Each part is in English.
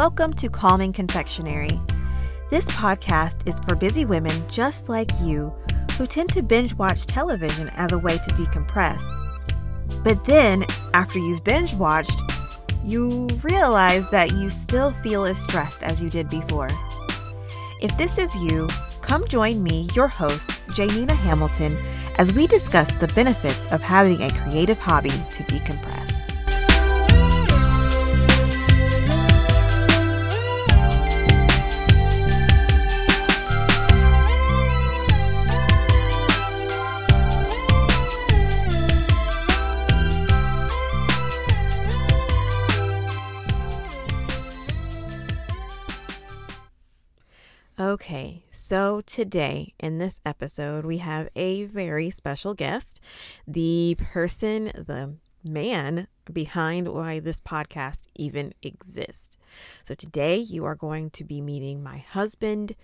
Welcome to Calming Confectionery. This podcast is for busy women just like you who tend to binge watch television as a way to decompress. But then, after you've binge watched, you realize that you still feel as stressed as you did before. If this is you, come join me, your host, Janina Hamilton, as we discuss the benefits of having a creative hobby to decompress. So today in this episode, we have a very special guest. The person, the man behind why this podcast even exists. So today, you are going to be meeting my husband,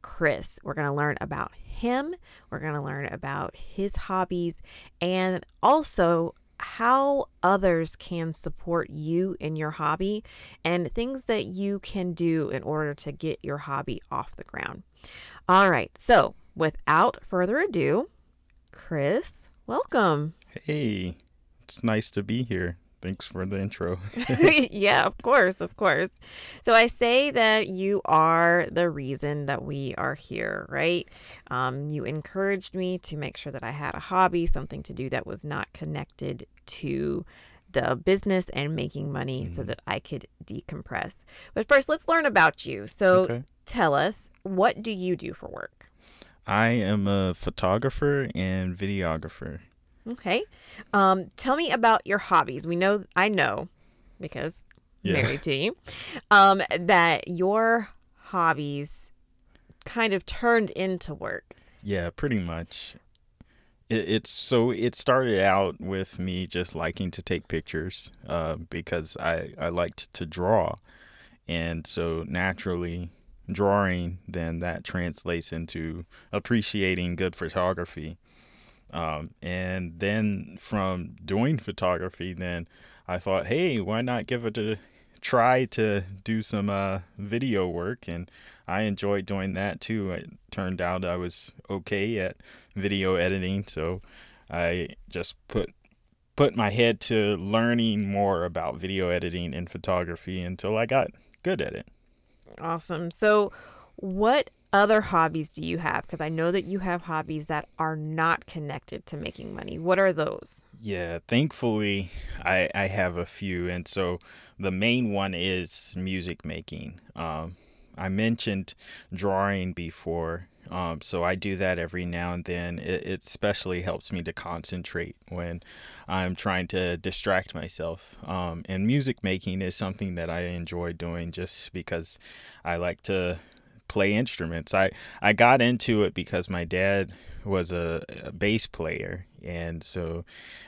Chris. We're going to learn about him, we're going to learn about his hobbies, and also how others can support you in your hobby and things that you can do in order to get your hobby off the ground. All right, so without further ado, Chris, welcome. Hey, it's nice to be here. Thanks for the intro. yeah, of course, of course. So I say that you are the reason that we are here, right? Um, you encouraged me to make sure that I had a hobby, something to do that was not connected to the business and making money mm-hmm. so that I could decompress. But first, let's learn about you. So okay. Tell us, what do you do for work? I am a photographer and videographer. Okay. Um, tell me about your hobbies. We know, I know, because yeah. married to you, um, that your hobbies kind of turned into work. Yeah, pretty much. It, it's so it started out with me just liking to take pictures uh, because I I liked to draw, and so naturally drawing then that translates into appreciating good photography um, and then from doing photography, then I thought, hey, why not give it a try to do some uh, video work? And I enjoyed doing that too. It turned out I was okay at video editing, so I just put put my head to learning more about video editing and photography until I got good at it. Awesome. So, what other hobbies do you have? Because I know that you have hobbies that are not connected to making money. What are those? Yeah, thankfully, I, I have a few. And so the main one is music making. Um, I mentioned drawing before. Um, so I do that every now and then. It, it, especially helps me to concentrate when I'm trying to distract myself. Um, and music making is something that I enjoy doing just because I like to play instruments. I I got into it because my dad was a, a bass player, and so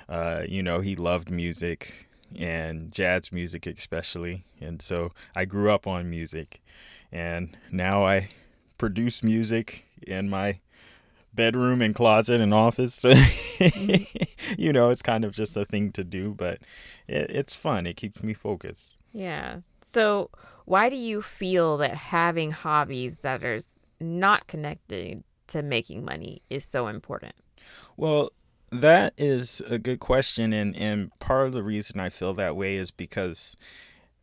uh, you know he loved music and jazz music especially, and so I grew up on music, and now I produce music in my bedroom and closet and office. So, you know, it's kind of just a thing to do, but it, it's fun. It keeps me focused. Yeah. So, why do you feel that having hobbies that are not connected to making money is so important? Well, that is a good question and and part of the reason I feel that way is because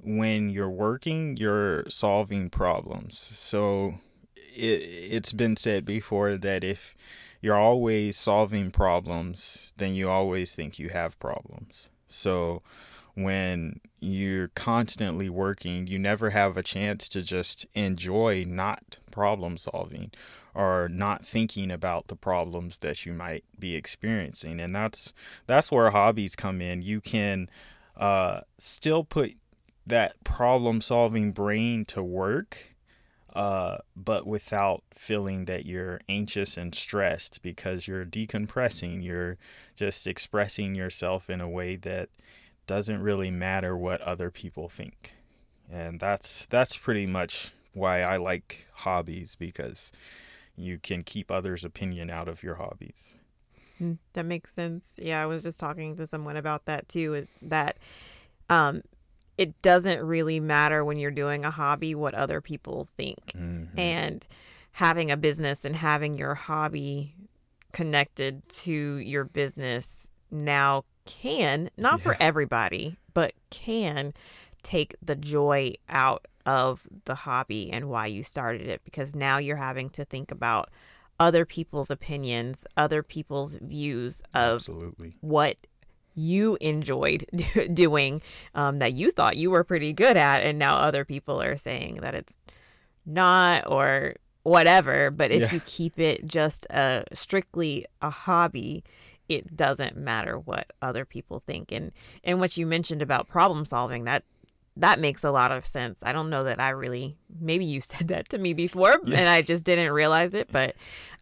when you're working, you're solving problems. So it it's been said before that if you're always solving problems, then you always think you have problems. So when you're constantly working, you never have a chance to just enjoy not problem solving or not thinking about the problems that you might be experiencing. And that's that's where hobbies come in. You can uh, still put that problem solving brain to work, uh, but without feeling that you're anxious and stressed because you're decompressing. You're just expressing yourself in a way that doesn't really matter what other people think. And that's that's pretty much why I like hobbies because you can keep others' opinion out of your hobbies. Hmm, that makes sense. Yeah, I was just talking to someone about that too. That um, it doesn't really matter when you're doing a hobby what other people think. Mhm. And having a business and having your hobby connected to your business now can, not for everybody, but can take the joy out of the hobby and why you started it because now you're having to think about other people's opinions, other people's views of Absolutely. what you enjoyed doing um, that you thought you were pretty good at, and now other people are saying that it's not or whatever. But if Yeah. you keep it just a strictly a hobby, it doesn't matter what other people think. And and what you mentioned about problem solving that that makes a lot of sense. I don't know that I really maybe you said that to me before Yeah. and I just didn't realize it, but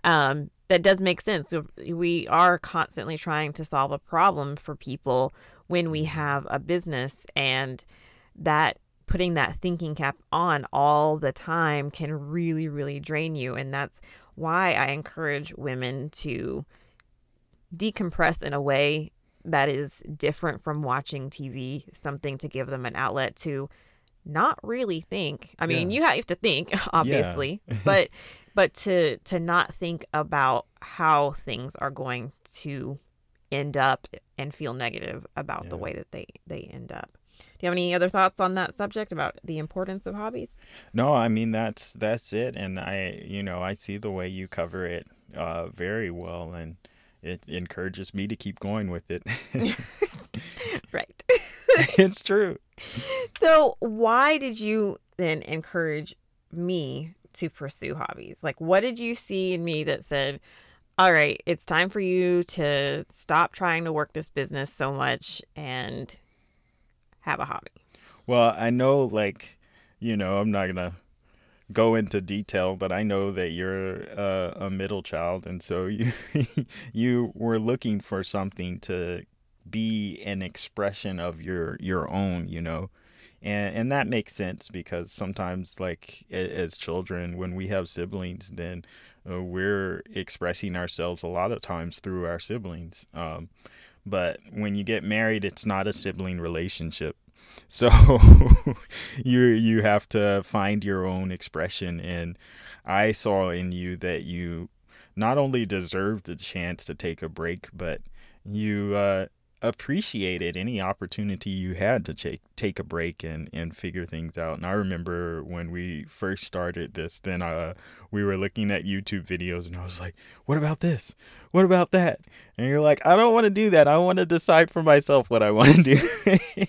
um that does make sense. We are constantly trying to solve a problem for people when we have a business and that putting that thinking cap on all the time can really really drain you and that's why I encourage women to decompress in a way that is different from watching TV, something to give them an outlet to not really think. I mean, Yeah. you have to think, obviously, but but to to not think about how things are going to end up and feel negative about the way that they they end up. Do you have any other thoughts on that subject about the importance of hobbies? No, I mean that's that's it, and I you know I see the way you cover it uh, very well, and it encourages me to keep going with it. Right. it's true. So, why did you then encourage me to pursue hobbies? Like, what did you see in me that said, all right, it's time for you to stop trying to work this business so much and have a hobby? Well, I know, like, you know, I'm not gonna go into detail, but I know that you're uh, a middle child, and so you you were looking for something to be an expression of your your own, you know, and and that makes sense because sometimes, like, as children, when we have siblings, then uh, we're expressing ourselves a lot of times through our siblings. Um, but when you get married, it's not a sibling relationship. So you you have to find your own expression and I saw in you that you not only deserved the chance to take a break, but you uh, appreciated any opportunity you had to take take a break and, and figure things out. And I remember when we first started this, then uh, we were looking at YouTube videos, and I was like, "What about this? What about that?" And you're like, "I don't want to do that. I want to decide for myself what I want to do."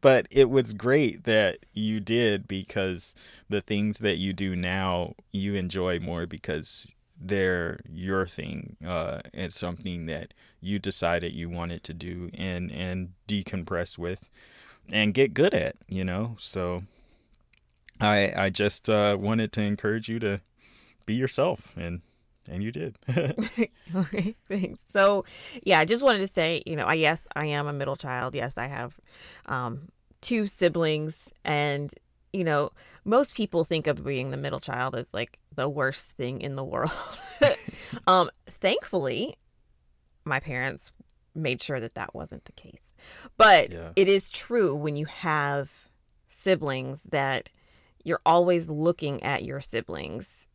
but it was great that you did because the things that you do now you enjoy more because they're your thing. Uh, it's something that you decided you wanted to do and and decompress with and get good at. You know, so I I just uh, wanted to encourage you to be yourself and and you did. okay, thanks. So, yeah, I just wanted to say, you know, I yes, I am a middle child. Yes, I have um, two siblings, and you know, most people think of being the middle child as like the worst thing in the world. um, thankfully, my parents made sure that that wasn't the case. But Yeah. it is true when you have siblings that you're always looking at your siblings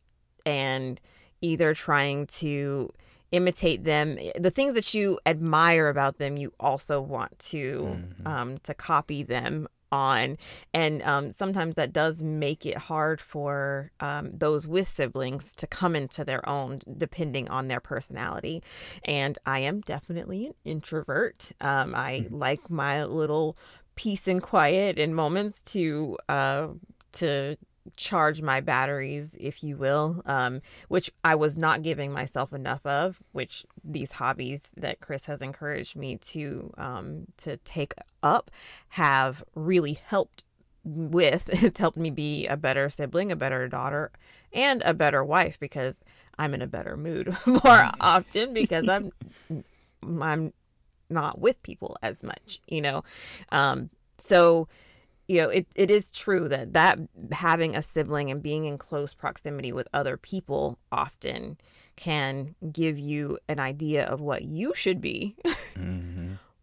and either trying to imitate them the things that you admire about them you also want to Mhm. um, to copy them on. And um, sometimes that does make it hard for um, those with siblings to come into their own depending on their personality. And i am definitely an introvert. Um, i like my little peace and quiet and moments to uh, to charge my batteries if you will um, which i was not giving myself enough of which these hobbies that chris has encouraged me to um, to take up have really helped with. It's helped me be a better sibling a better daughter and a better wife because i'm in a better mood more often because i'm i'm not with people as much you know? Um so you know it, it is true that that having a sibling and being in close proximity with other people often can give you an idea of what you should be. Hmm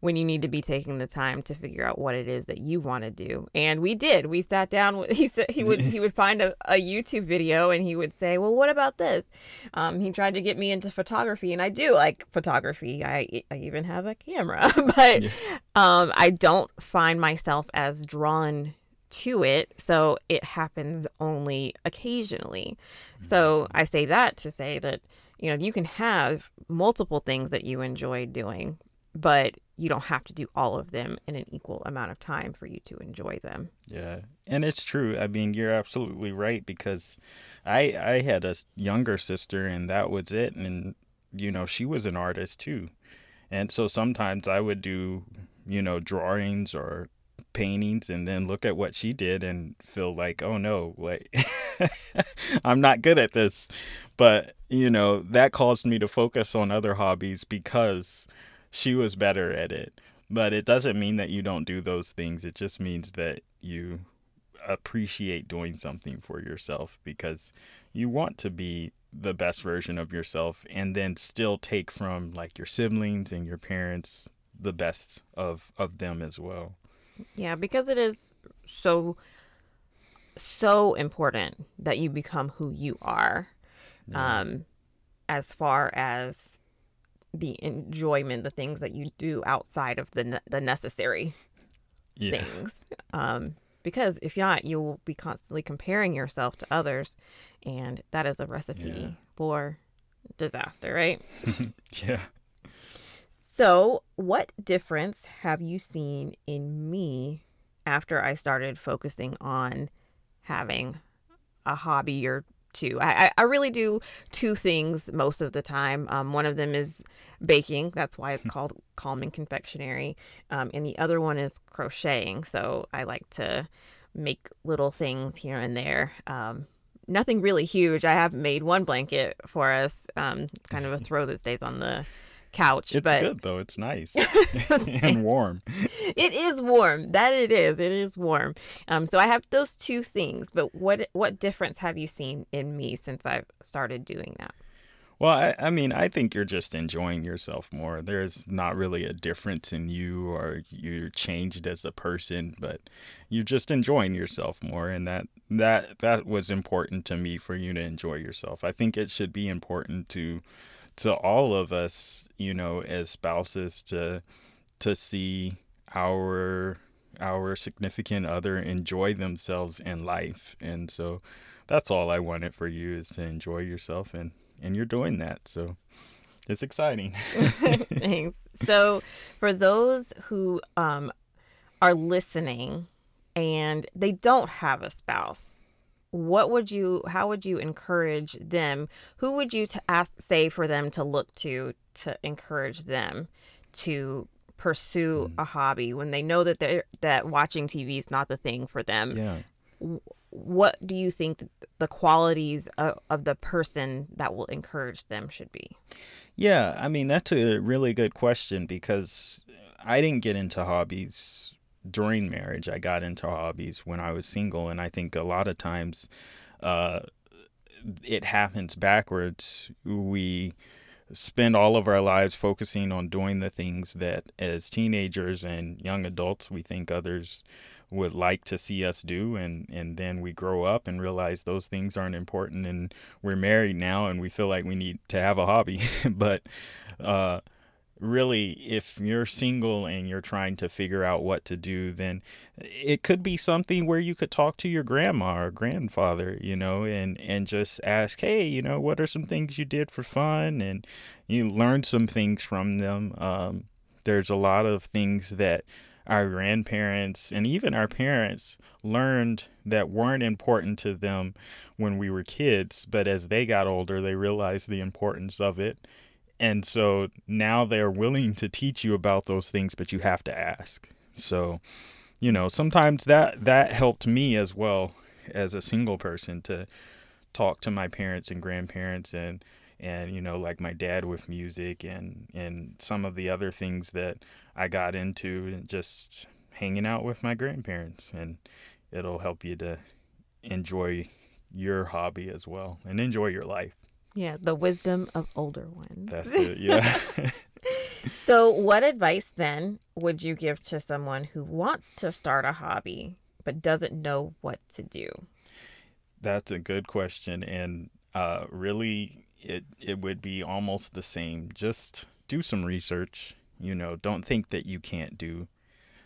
when you need to be taking the time to figure out what it is that you want to do. And we did. We sat down. He said he would he would find a, a YouTube video and he would say, "Well, what about this?" Um, he tried to get me into photography, and I do like photography. I I even have a camera, but yeah. um, I don't find myself as drawn to it, so it happens only occasionally. So mm-hmm. I say that to say that you know you can have multiple things that you enjoy doing, but you don't have to do all of them in an equal amount of time for you to enjoy them. Yeah. And it's true. I mean, you're absolutely right because I I had a younger sister and that was it and you know, she was an artist too. And so sometimes I would do, you know, drawings or paintings and then look at what she did and feel like, "Oh no, like I'm not good at this." But, you know, that caused me to focus on other hobbies because she was better at it. But it doesn't mean that you don't do those things. It just means that you appreciate doing something for yourself because you want to be the best version of yourself and then still take from like your siblings and your parents the best of of them as well. Yeah, because it is so so important that you become who you are. Yeah. Um as far as the enjoyment, the things that you do outside of the ne- the necessary yeah. things. Um, because if not, you will be constantly comparing yourself to others, and that is a recipe yeah. for disaster, right? yeah. So, what difference have you seen in me after I started focusing on having a hobby or two. I, I really do two things most of the time. Um, one of them is baking. That's why it's called Calming Confectionery. Um, and the other one is crocheting. So I like to make little things here and there. Um, nothing really huge. I have made one blanket for us. Um, it's kind of a throw that stays on the couch. It's but... good though. It's nice and warm. It is warm. That it is. It is warm. Um, so I have those two things. But what what difference have you seen in me since I've started doing that? Well, I, I mean, I think you're just enjoying yourself more. There's not really a difference in you or you're changed as a person, but you're just enjoying yourself more, and that that that was important to me for you to enjoy yourself. I think it should be important to to all of us, you know, as spouses to to see our our significant other enjoy themselves in life. And so that's all I wanted for you is to enjoy yourself and and you're doing that. So it's exciting. Thanks. So for those who um are listening and they don't have a spouse what would you how would you encourage them? Who would you to ask say for them to look to to encourage them to pursue mm. a hobby when they know that they're that watching TV is not the thing for them? Yeah. What do you think the qualities of, of the person that will encourage them should be? Yeah i mean that's a really good question because i didn't get into hobbies during marriage. I got into hobbies when I was single, and I think a lot of times uh, it happens backwards. We spend all of our lives focusing on doing the things that, as teenagers and young adults, we think others would like to see us do and and then we grow up and realize those things aren't important and we're married now and we feel like we need to have a hobby but uh really if you're single and you're trying to figure out what to do then it could be something where you could talk to your grandma or grandfather you know and and just ask hey you know what are some things you did for fun? And you learn some things from them. Um, there's a lot of things that our grandparents and even our parents learned that weren't important to them when we were kids but as they got older they realized the importance of it and so now they're willing to teach you about those things, but you have to ask. So, you know, sometimes that that helped me as well as a single person to talk to my parents and grandparents and and you know like my dad with music and and some of the other things that I got into and just hanging out with my grandparents and it'll help you to enjoy your hobby as well and enjoy your life. Yeah, the wisdom of older ones. That's it. Yeah. so, what advice then would you give to someone who wants to start a hobby but doesn't know what to do? That's a good question. And uh, really, it, it would be almost the same. Just do some research. You know, don't think that you can't do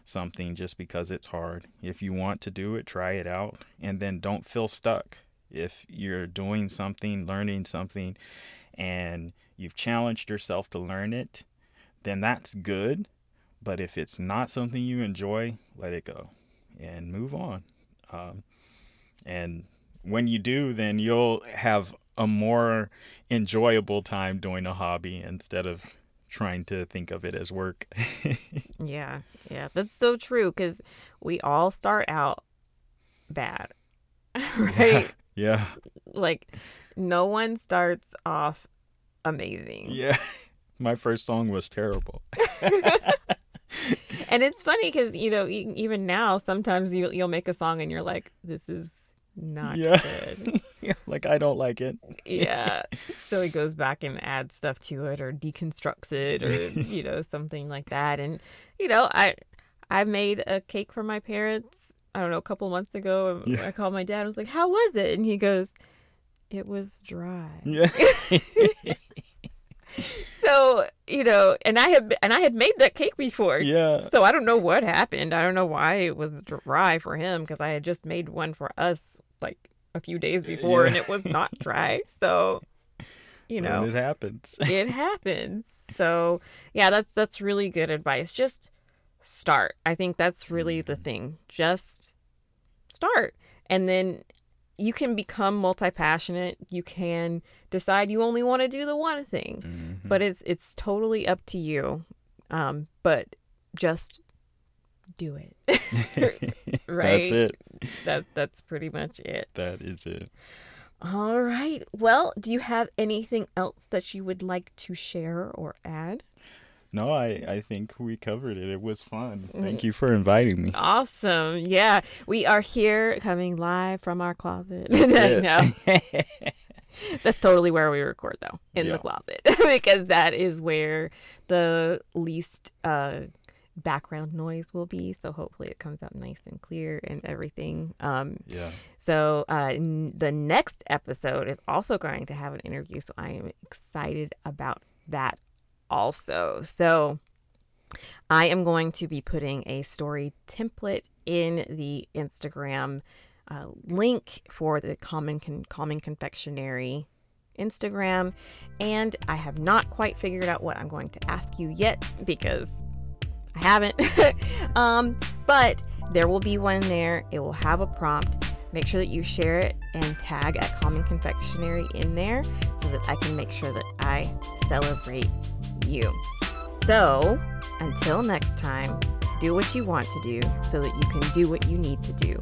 something just because it's hard. If you want to do it, try it out. And then don't feel stuck. If you're doing something, learning something, and you've challenged yourself to learn it, then that's good. But if it's not something you enjoy, let it go and move on. Um, and when you do, then you'll have a more enjoyable time doing a hobby instead of trying to think of it as work. yeah, yeah, that's so true because we all start out bad, right? Yeah. Like, no one starts off amazing. Yeah. My first song was terrible. and it's funny because you know even now sometimes you, you'll make a song and you're like this is not yeah. good yeah, like i don't like it yeah so he goes back and adds stuff to it or deconstructs it or you know something like that and you know i i made a cake for my parents i don't know a couple months ago um, yeah. i called my dad and was like how was it? And he goes it was dry. Yeah. So you know and i had and i had made that cake before. Yeah. So i don't know what happened. I don't know why it was dry for him because i had just made one for us like a few days uh, before yeah. and it was not dry. So you know and it happens. it happens. So yeah that's that's really good advice. Just start. I think that's really the mm-hmm. thing. Just start. And then you can become multi-passionate. You can decide you only want to do the one thing mm-hmm. but it's it's totally up to you. Um but just do it. Right? that's it. That that's pretty much it. That is it. All right. Well do you have anything else that you would like to share or add no, I, I think we covered it. It was fun. Thank mm. you for inviting me. Awesome. Yeah. We are here coming live from our closet. That's, That's totally where we record though, in yeah. the closet. because that is where the least uh background noise will be so hopefully it comes out nice and clear and everything um yeah so uh n- the next episode is also going to have an interview so i am excited about that also. So I am going to be putting a story template in the Instagram uh, link for the Common Con- Calming Confectionery Instagram, and I have not quite figured out what I'm going to ask you yet because I haven't. um, but there will be one there. It will have a prompt. Make sure that you share it and tag at Common Confectionery in there so that I can make sure that I celebrate you. So, until next time, do what you want to do so that you can do what you need to do